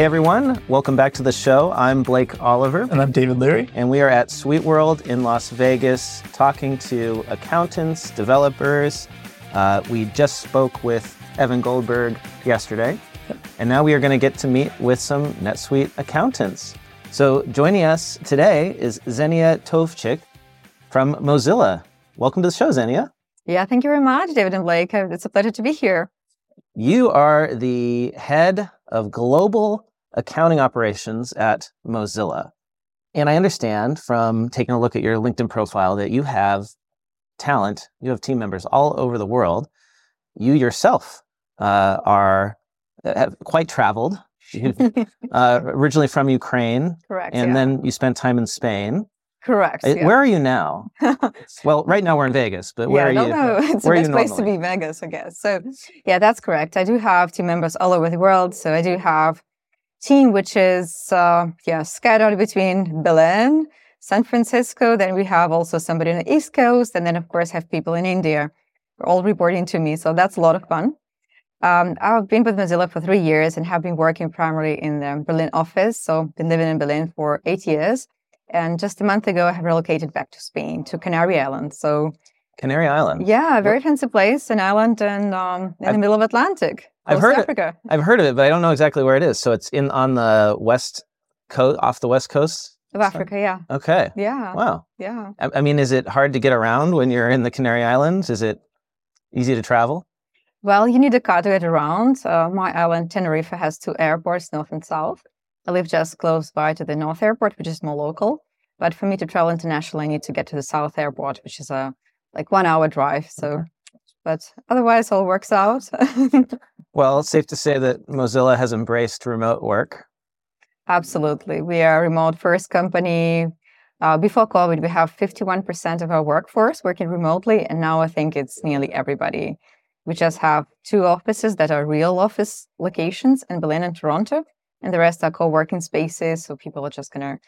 Hey everyone, welcome back to the show. I'm Blake Oliver. And I'm David Leary. And we are at SuiteWorld in Las Vegas talking to accountants, developers. Uh, we just spoke with Evan Goldberg yesterday. And now we are going to get to meet with some NetSuite accountants. So joining us today is Xenia Tovchykh from Mozilla. Welcome to the show, Xenia. Yeah, thank you very much, David and Blake. It's a pleasure to be here. You are the head of global accounting operations at Mozilla. And I understand from taking a look at your LinkedIn profile that you have talent, you have team members all over the world. You yourself uh, are have quite traveled. uh, originally from Ukraine. Correct. And yeah. then you spent time in Spain. Correct. Uh, yeah. Where are you now? well, right now we're in Vegas, but where yeah, are you? No, it's where the best place to be, Vegas, I guess. So, yeah, that's correct. I do have team members all over the world. So I do have team which is uh, yeah scattered between Berlin, San Francisco. Then we have also somebody on the East Coast, and then of course have people in India. All reporting to me, so that's a lot of fun. Um, I've been with Mozilla for three years and have been working primarily in the Berlin office. So been living in Berlin for eight years. And just a month ago, I have relocated back to Spain, to Canary Islands. So Canary Island. Yeah, a very what? fancy place, an island and um, in I've, the middle of Atlantic. I've heard Africa. It, I've heard of it, but I don't know exactly where it is. So it's in on the west coast, off the west coast of Africa. Yeah. Okay. Yeah. Wow. Yeah. I, I mean, is it hard to get around when you're in the Canary Islands? Is it easy to travel? Well, you need a car to get around. Uh, my island, Tenerife, has two airports, north and south. I live just close by to the north airport, which is more local. But for me to travel internationally, I need to get to the south airport, which is a like one hour drive. So, okay. but otherwise, all works out. well, it's safe to say that Mozilla has embraced remote work. Absolutely, we are a remote first company. Uh, before COVID, we have 51% of our workforce working remotely, and now I think it's nearly everybody. We just have two offices that are real office locations in Berlin and Toronto, and the rest are co-working spaces. So people are just gonna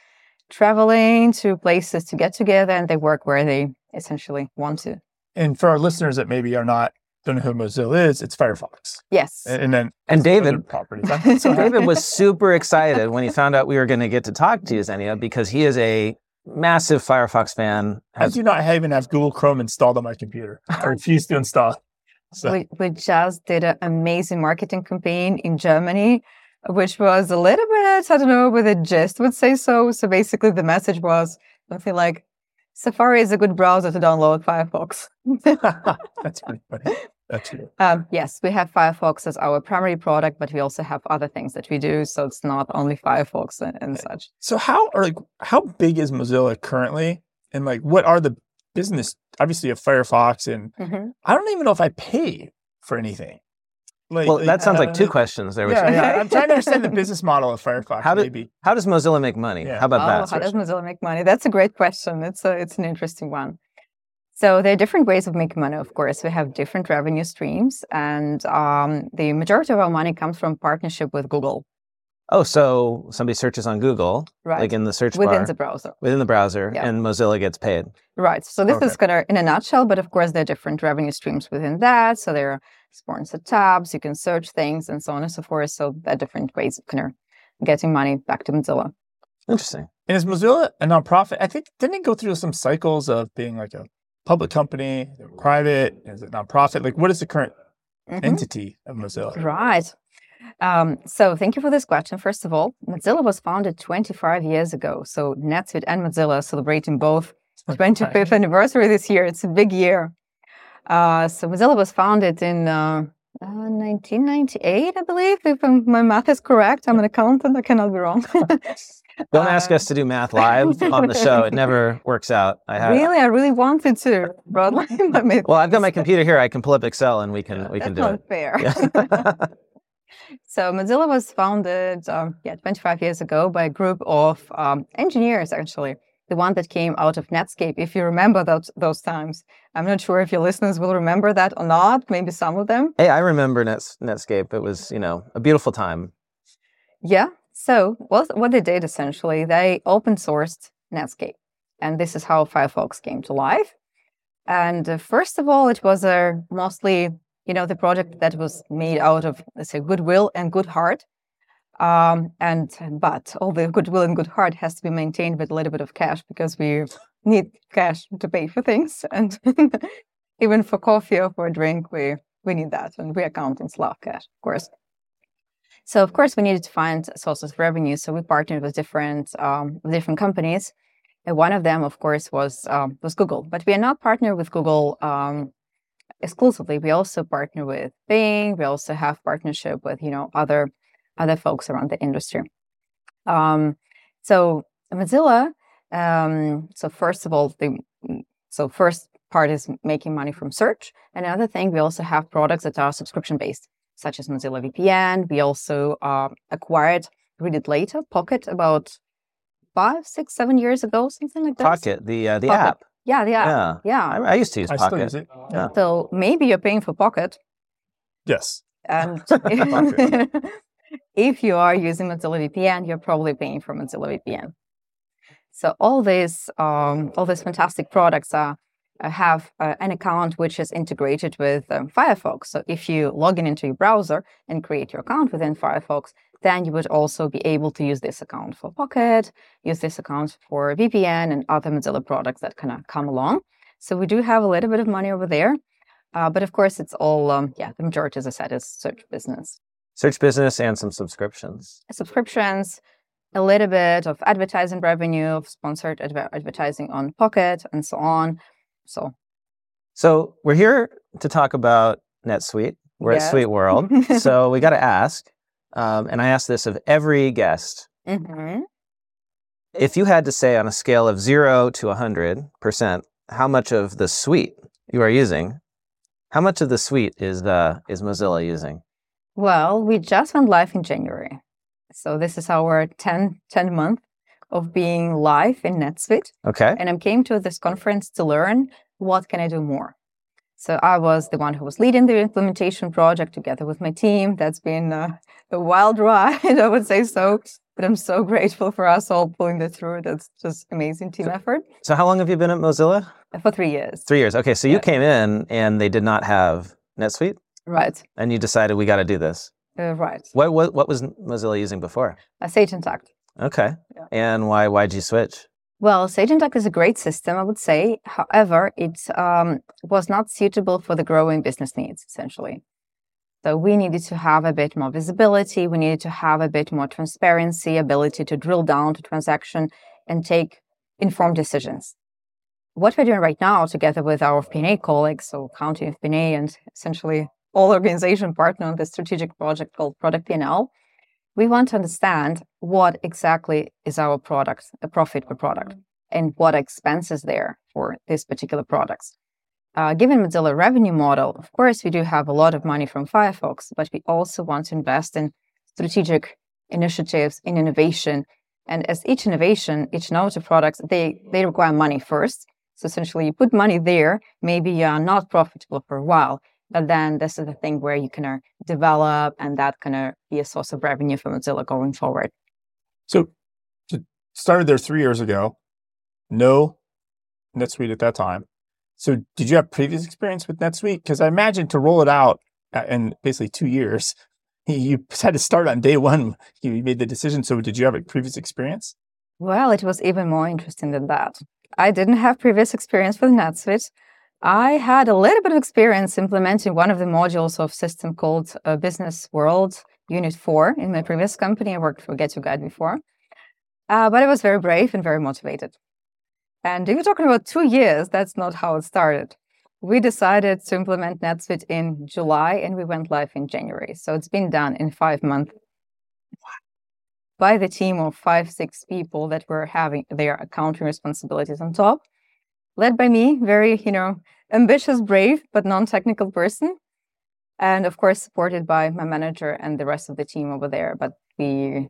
traveling to places to get together, and they work where they essentially want to. And for our listeners that maybe are not don't know who Mozilla is, it's Firefox. Yes. And, and then and David properties. so David was super excited when he found out we were going to get to talk to you, Xenia, because he is a massive Firefox fan. Has... I do not even have Google Chrome installed on my computer. I refuse to install. So. We, we just did an amazing marketing campaign in Germany, which was a little bit, I don't know, but a gist would say so. So basically, the message was something like Safari is a good browser to download Firefox. That's pretty funny. That's. Um, yes, we have Firefox as our primary product, but we also have other things that we do. So it's not only Firefox and, and such. So how are like how big is Mozilla currently, and like what are the business? Obviously, of Firefox, and mm-hmm. I don't even know if I pay for anything. Like, well, that sounds like two questions there. Yeah, yeah, I'm trying to understand the business model of Firefox. How, do, maybe. how does Mozilla make money? Yeah. How about oh, that? How does Mozilla make money? That's a great question. It's a, it's an interesting one. So there are different ways of making money. Of course, we have different revenue streams, and um, the majority of our money comes from partnership with Google. Oh, so somebody searches on Google, right. like in the search within bar, the browser, within the browser, yeah. and Mozilla gets paid. Right. So this okay. is kind of in a nutshell, but of course there are different revenue streams within that. So there are sponsored tabs, you can search things, and so on and so forth. So there are different ways of kind of getting money back to Mozilla. Interesting. And is Mozilla a nonprofit? I think didn't it go through some cycles of being like a public company, private, is it nonprofit? Like, what is the current mm-hmm. entity of Mozilla? Right. Um, so thank you for this question. First of all, Mozilla was founded 25 years ago. So NetSuite and Mozilla are celebrating both 25th anniversary this year. It's a big year. Uh, so Mozilla was founded in uh, uh, 1998, I believe, if my math is correct. I'm an accountant. I cannot be wrong. Don't ask us to do math live on the show. It never works out. I have, really, I really wanted to, well, I've got my computer here. I can pull up Excel and we can we can do it. Fair. Yeah. so Mozilla was founded, um, yeah, 25 years ago by a group of um, engineers, actually. The one that came out of Netscape, if you remember those those times. I'm not sure if your listeners will remember that or not. Maybe some of them. Hey, I remember Nets, Netscape. It was, you know, a beautiful time. Yeah, so what, what they did essentially, they open sourced Netscape. And this is how Firefox came to life. And uh, first of all, it was a mostly, you know, the project that was made out of, let's say, goodwill and good heart. Um, and but all the goodwill and good heart has to be maintained with a little bit of cash because we need cash to pay for things, and even for coffee or for a drink, we we need that, and we accountants love cash, of course. So of course we needed to find sources of revenue. So we partnered with different um, different companies. And one of them, of course, was um, was Google. But we are not partnered with Google um, exclusively. We also partner with Bing. We also have partnership with you know other other folks around the industry. Um, so Mozilla. Um, so first of all, the so first part is making money from search. Another thing, we also have products that are subscription based, such as Mozilla VPN. We also uh, acquired, read it later, Pocket about five, six, seven years ago, something like that. Pocket, the uh, the Pocket. app. Yeah, the app. Yeah. Yeah. I, I used to use I still Pocket. use it. Yeah. So maybe you're paying for Pocket. Yes. And if you are using Mozilla VPN, you're probably paying for Mozilla VPN. So all these um, all these fantastic products are have uh, an account which is integrated with um, Firefox. So if you log in into your browser and create your account within Firefox, then you would also be able to use this account for Pocket, use this account for VPN and other Mozilla products that kind of come along. So we do have a little bit of money over there. Uh, but of course, it's all, um, yeah, the majority, as I said, is search business. Search business and some subscriptions. Subscriptions, a little bit of advertising revenue, of sponsored adver- advertising on Pocket, and so on. So, So we're here to talk about NetSuite. We're Yes. at Suite World. so we got to ask, um, and I ask this of every guest mhm. if you had to say on a scale of zero to 100%, how much of the suite you are using, how much of the suite is, uh, is Mozilla using? well, we just went live in January. So, this is our 10, 10 month of being live in NetSuite. Okay. and I came to this conference to learn what can I do more. So I was the one who was leading the implementation project together with my team. That's been uh, a wild ride, I would say so. But I'm so grateful for us all pulling that through. That's just amazing team effort So how long have you been at Mozilla? for three years. Three years. Okay. So you Yeah. came in and they did not have NetSuite Right, and you decided we got to do this. uh, right. What, what, what was Mozilla using before? A Sage Intacct. Okay. Yeah. And why, why'd you switch? Well, Sage Intacct is a great system, I would say. However, it um, was not suitable for the growing business needs, essentially. So we needed to have a bit more visibility. We needed to have a bit more transparency, ability to drill down to transaction and take informed decisions. What we're doing right now, together with our FP&A colleagues, so County FP&A and essentially all organization partner on this strategic project called Product P&L, we want to understand what exactly is our product, a profit per product, and what expenses there for these particular products. Uh, given Mozilla revenue model, of course, we do have a lot of money from Firefox, but we also want to invest in strategic initiatives in innovation. And as each innovation, each innovative products, they, they require money first. So essentially, you put money there, maybe you're not profitable for a while, but then this is the thing where you can uh, develop and that can be a source of revenue for Mozilla going forward. So, so started there three years ago. No NetSuite at that time. So did you have previous experience with NetSuite? Because I imagine to roll it out uh, in basically two years, you had to start on day one. You made the decision. So did you have a previous experience? Well, it was even more interesting than that. I didn't have previous experience with NetSuite. I had a little bit of experience implementing one of the modules of system called uh, Business World Unit 4 in my previous company. I worked for Get Your Guide before. Uh, but I was very brave and very motivated. And if you're talking about two years, that's not how it started. We decided to implement NetSuite in July and we went live in January. So it's been done in five months by the team of five, six people that were having their accounting responsibilities on top, led by me, very, you know, ambitious, brave, but non-technical person. And of course, supported by my manager and the rest of the team over there. But we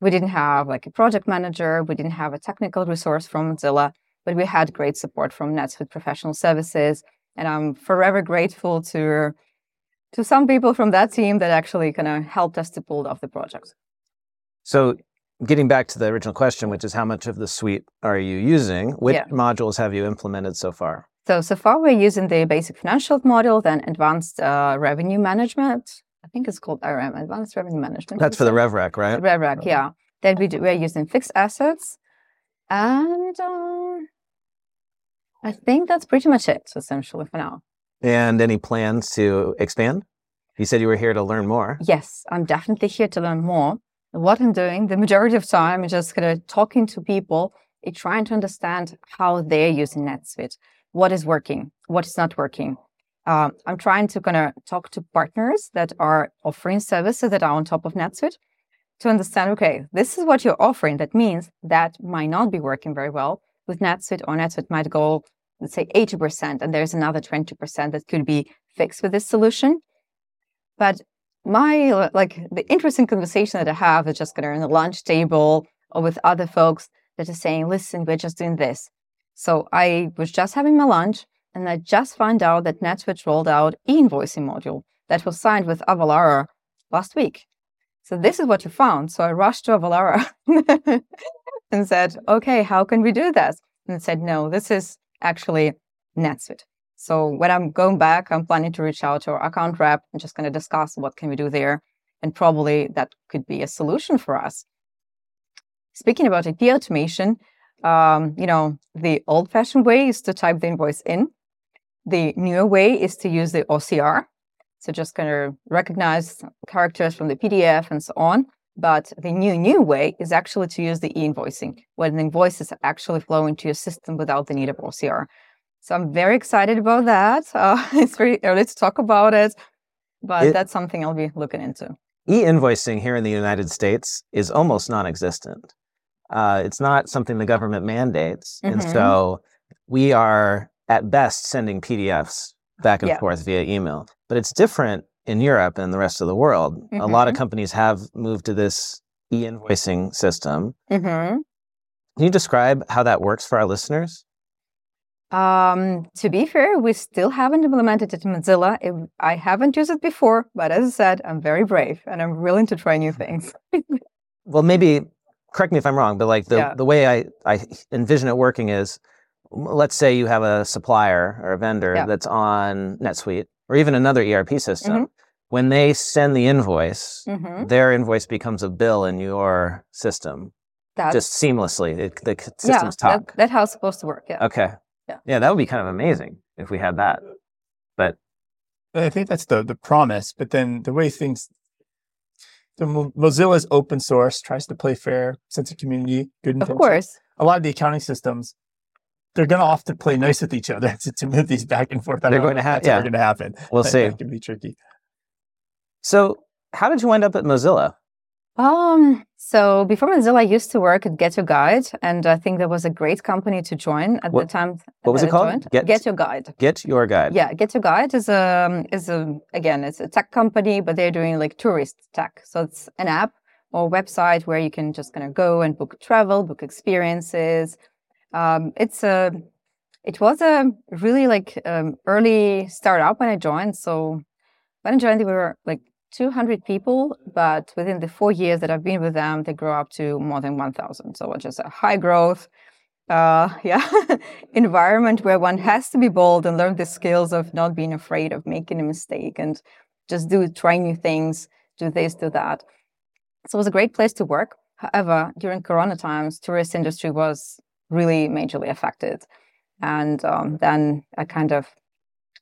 we didn't have like a project manager, we didn't have a technical resource from Mozilla, but we had great support from NetSuite Professional Services. And I'm forever grateful to to some people from that team that actually kind of helped us to pull off the project. So getting back to the original question, which is how much of the suite are you using? Which Yeah. modules have you implemented so far? So, so far we're using the basic financial model, then advanced uh, revenue management, I think it's called RM, Advanced Revenue Management. That's for the. RevRec, right? RevRec, yeah. Then we do, we're using fixed assets, and um, I think that's pretty much it, essentially for now. And any plans to expand? You said you were here to learn more. Yes, I'm definitely here to learn more. What I'm doing, the majority of time, is just kind of talking to people and trying to understand how they're using NetSuite, what is working, what is not working. Um, I'm trying to kind of talk to partners that are offering services that are on top of NetSuite to understand, okay, this is what you're offering. That means that might not be working very well with NetSuite, or NetSuite might go, let's say, 80%, and there's another 20% that could be fixed with this solution. But my like the interesting conversation that I have is just on the lunch table or with other folks that are saying, listen, we're just doing this. So I was just having my lunch and I just found out that NetSuite rolled out e-invoicing module that was signed with Avalara last week. So this is what you found. So I rushed to Avalara and said, okay, how can we do that? And said, no, this is actually NetSuite. So when I'm going back, I'm planning to reach out to our account rep and just going to discuss what can we do there. And probably that could be a solution for us. Speaking about AP automation, um, you know, the old fashioned way is to type the invoice in. The newer way is to use the OCR. So just kind of recognize characters from the PDF and so on. But the new, new way is actually to use the e-invoicing, when the invoices actually flow into your system without the need of OCR. So I'm very excited about that. Uh, it's very early to talk about it, but It- that's something I'll be looking into. E-invoicing here in the United States is almost non-existent. Uh, it's not something the government mandates, and Mhm. so we are at best sending PDFs back and Yeah. forth via email. But it's different in Europe and the rest of the world. A lot of Mhm. companies have moved to this e-invoicing system. hmm Can you describe how that works for our listeners? Um, to be fair, we still haven't implemented it in Mozilla. It- I haven't used it before, but as I said, I'm very brave and I'm willing to try new things. Well, maybe correct me if I'm wrong, but like the, Yeah. the way I, I envision it working is let's say you have a supplier or a vendor Yeah. that's on NetSuite or even another ERP system. Mm-hmm. When they send the invoice, hmm their invoice becomes a bill in your system That's just seamlessly. It, the c- yeah, systems talk. That, that's how it's supposed to work. Yeah. Okay. Yeah. Yeah, that would be kind of amazing if we had that. But I think that's the the promise. But then the way things, the Mo- Mozilla's open source, tries to play fair, sense of community, good enough. Of course. A lot of the accounting systems, they're going to often play nice with each other to, to move these back and forth. I They're going to if ha- that's yeah. going to happen. we'll That- see. That can be tricky. So, how did you end up at Mozilla? Um, so before Mozilla, I used to work at Get Your Guide, and I think that was a great company to join at What- the time. what was it called? Get- Get Your Guide. Get your guide. Yeah, Get Your Guide is a is a again it's a tech company, but they're doing like tourist tech. So it's an app or website where you can just kind of go and book travel, book experiences. Um, it's a it was a really like um, early startup when I joined. So when I joined, we were like 200 people, but within the four years that I've been with them, they grow up to more than 1,000. So just a high growth, uh, yeah, environment where one has to be bold and learn the skills of not being afraid of making a mistake and just do try new things, do this, do that. So it was a great place to work. However, during Corona times, tourist industry was really majorly affected, and um, then I kind of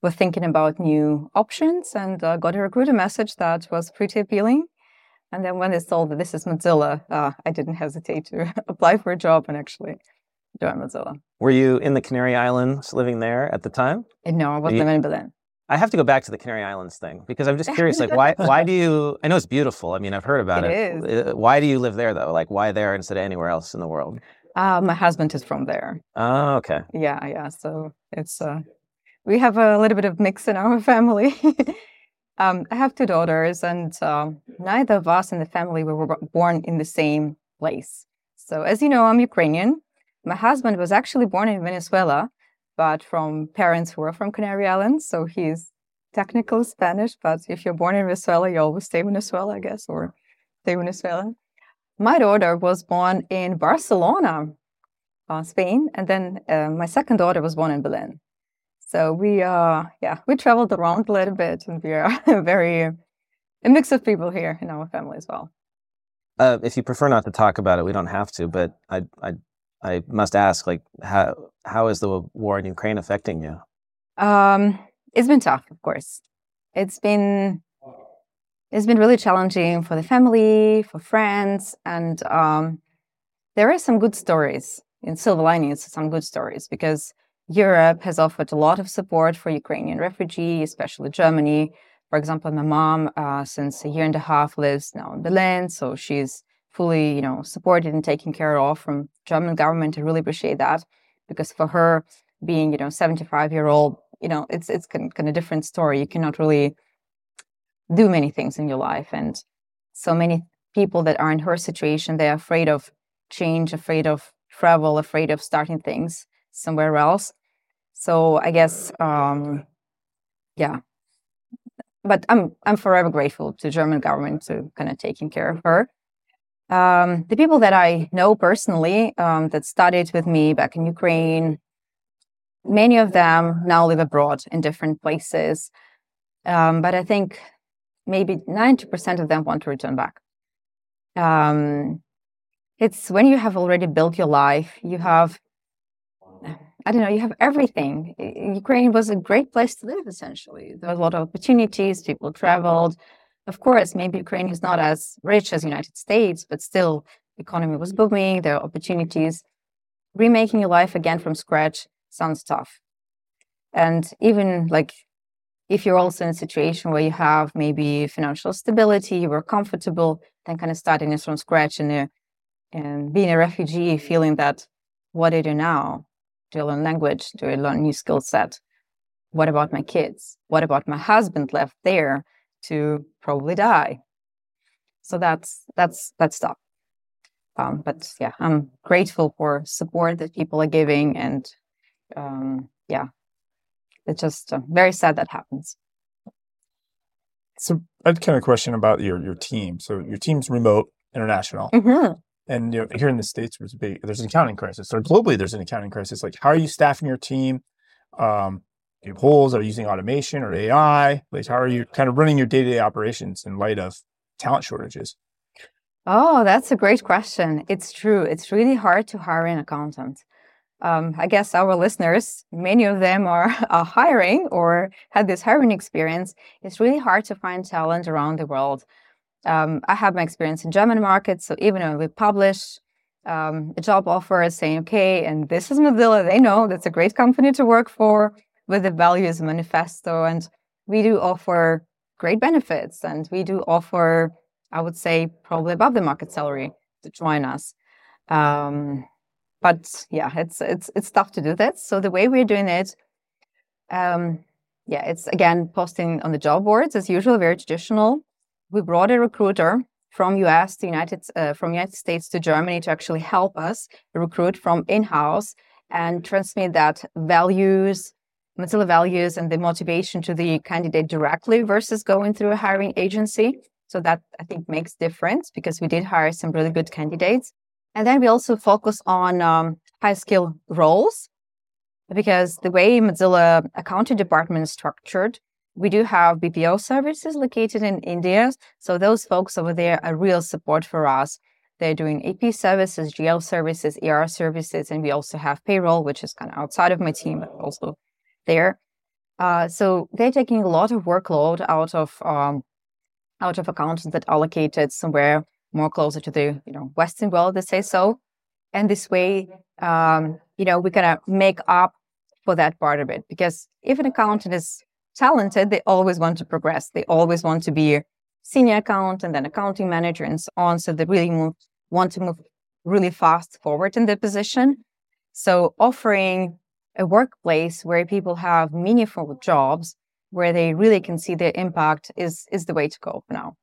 was thinking about new options and uh, got a recruiter message that was pretty appealing. And then when they told that this is Mozilla, uh, I didn't hesitate to apply for a job and actually join Mozilla. Were you in the Canary Islands living there at the time? No, I was You- living in Berlin. I have to go back to the Canary Islands thing because I'm just curious. Like, why? Why do you? I know it's beautiful. I mean, I've heard about it. It Uh, Why do you live there though? Like, why there instead of anywhere else in the world? Uh, my husband is from there. Oh, okay. Yeah, yeah. So it's uh, we have a little bit of mix in our family. um, I have two daughters, and um, neither of us in the family were born in the same place. So as you know, I'm Ukrainian. My husband was actually born in Venezuela, but from parents who are from Canary Islands. So he's technically Spanish, but if you're born in Venezuela, you always stay Venezuela, I guess, or stay Venezuela. My daughter was born in Barcelona, uh, Spain, and then uh, my second daughter was born in Berlin. So we, uh, yeah, we traveled around a little bit, and we are a very a mix of people here in our family as well. Uh, if you prefer not to talk about it, we don't have to. But I, I, I must ask, like, how how is the war in Ukraine affecting you? Um, it's been tough, of course. It's been it's been really challenging for the family, for friends, and um, there are some good stories in silver linings. Some good stories because Europe has offered a lot of support for Ukrainian refugees, especially Germany. For example, my mom, uh, since a year and a half, lives now in Berlin, so she's fully, you know, supported and taken care of from German government. I really appreciate that because for her, being, you know, 75 year old, you know, it's it's kind of a different story. You cannot really do many things in your life, and so many people that are in her situation, they're afraid of change, afraid of travel, afraid of starting things somewhere else. So I guess, um, yeah. But I'm I'm forever grateful to German government to kind of taking care of her. Um, the people that I know personally um, that studied with me back in Ukraine, many of them now live abroad in different places. Um, but I think maybe 90% of them want to return back. Um, it's when you have already built your life, you have I don't know, you have everything. Ukraine was a great place to live, essentially. There was a lot of opportunities, people traveled. Of course, maybe Ukraine is not as rich as United States, but still, the economy was booming, there are opportunities. Remaking your life again from scratch sounds tough. And even like if you're also in a situation where you have maybe financial stability, you were comfortable, then kind of starting this from scratch and, uh, and being a refugee, feeling that what do you do now? Do I learn language? Do I learn new skill set? What about my kids? What about my husband left there to probably die? So that's that's that's tough. Um, but yeah, I'm grateful for support that people are giving, and um, yeah, it's just uh, very sad that happens. So I had kind of question about your your team. So your team's remote, international. Mm-hmm. And you know, here in the states, there's big there's an accounting crisis. Or globally, there's an accounting crisis. Like, how are you staffing your team? Um, you have holes? Are you using automation or AI? Like, how are you kind of running your day to day operations in light of talent shortages? Oh, that's a great question. It's true. It's really hard to hire an accountant. Um, I guess our listeners, many of them are, are hiring or had this hiring experience. It's really hard to find talent around the world um, I have my experience in German market, so even when we publish um, a job offer saying, okay, and this is Mozilla, they know that's a great company to work for with the values manifesto, and we do offer great benefits, and we do offer, I would say, probably above the market salary to join us. Um, but yeah, it's it's it's tough to do that. So the way we're doing it, um, yeah, it's again posting on the job boards as usual, very traditional we brought a recruiter from US to United uh, from United States to Germany to actually help us recruit from in-house and transmit that values, Mozilla values and the motivation to the candidate directly versus going through a hiring agency. So that I think makes difference because we did hire some really good candidates. And then we also focus on um, high skill roles because the way Mozilla accounting department is structured, we do have BPO services located in India. So those folks over there are real support for us. They're doing AP services, GL services, ER services, and we also have payroll, which is kind of outside of my team, but also there. Uh, so they're taking a lot of workload out of um, out of accountants that allocated somewhere more closer to the you know Western world, they say so. And this way, um, you know, we kind of make up for that part of it because if an accountant is talented, they always want to progress. They always want to be a senior accountant and then accounting manager and so on. So they really move, want to move really fast forward in their position. So offering a workplace where people have meaningful jobs, where they really can see their impact is, is the way to go now.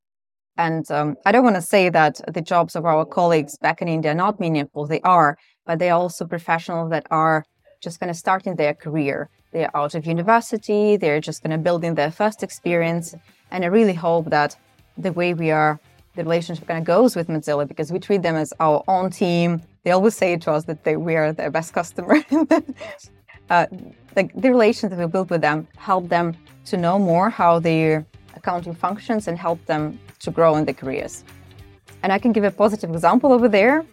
And um, I don't want to say that the jobs of our colleagues back in India are not meaningful. They are, but they are also professionals that are just going to start in their career. They're out of university, they're just going to build in their first experience. And I really hope that the way we are, the relationship kind of goes with Mozilla because we treat them as our own team. They always say to us that they, we are their best customer. uh, the, the relations that we build with them help them to know more how their accounting functions and help them to grow in their careers. And I can give a positive example over there.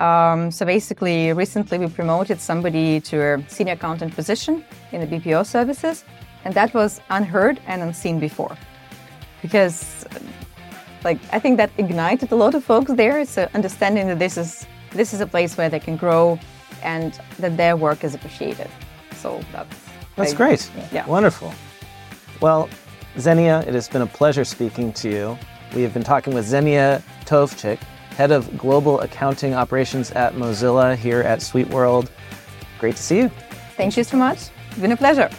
Um, so basically, recently we promoted somebody to a senior accountant position in the BPO services, and that was unheard and unseen before. Because, like, I think that ignited a lot of folks there. So understanding that this is this is a place where they can grow, and that their work is appreciated. So that's that's great. Yeah, wonderful. Well, Xenia, it has been a pleasure speaking to you. We have been talking with Xenia Tovchykh, head of global accounting operations at Mozilla here at SuiteWorld. Great to see you. Thank you so much. It's been a pleasure.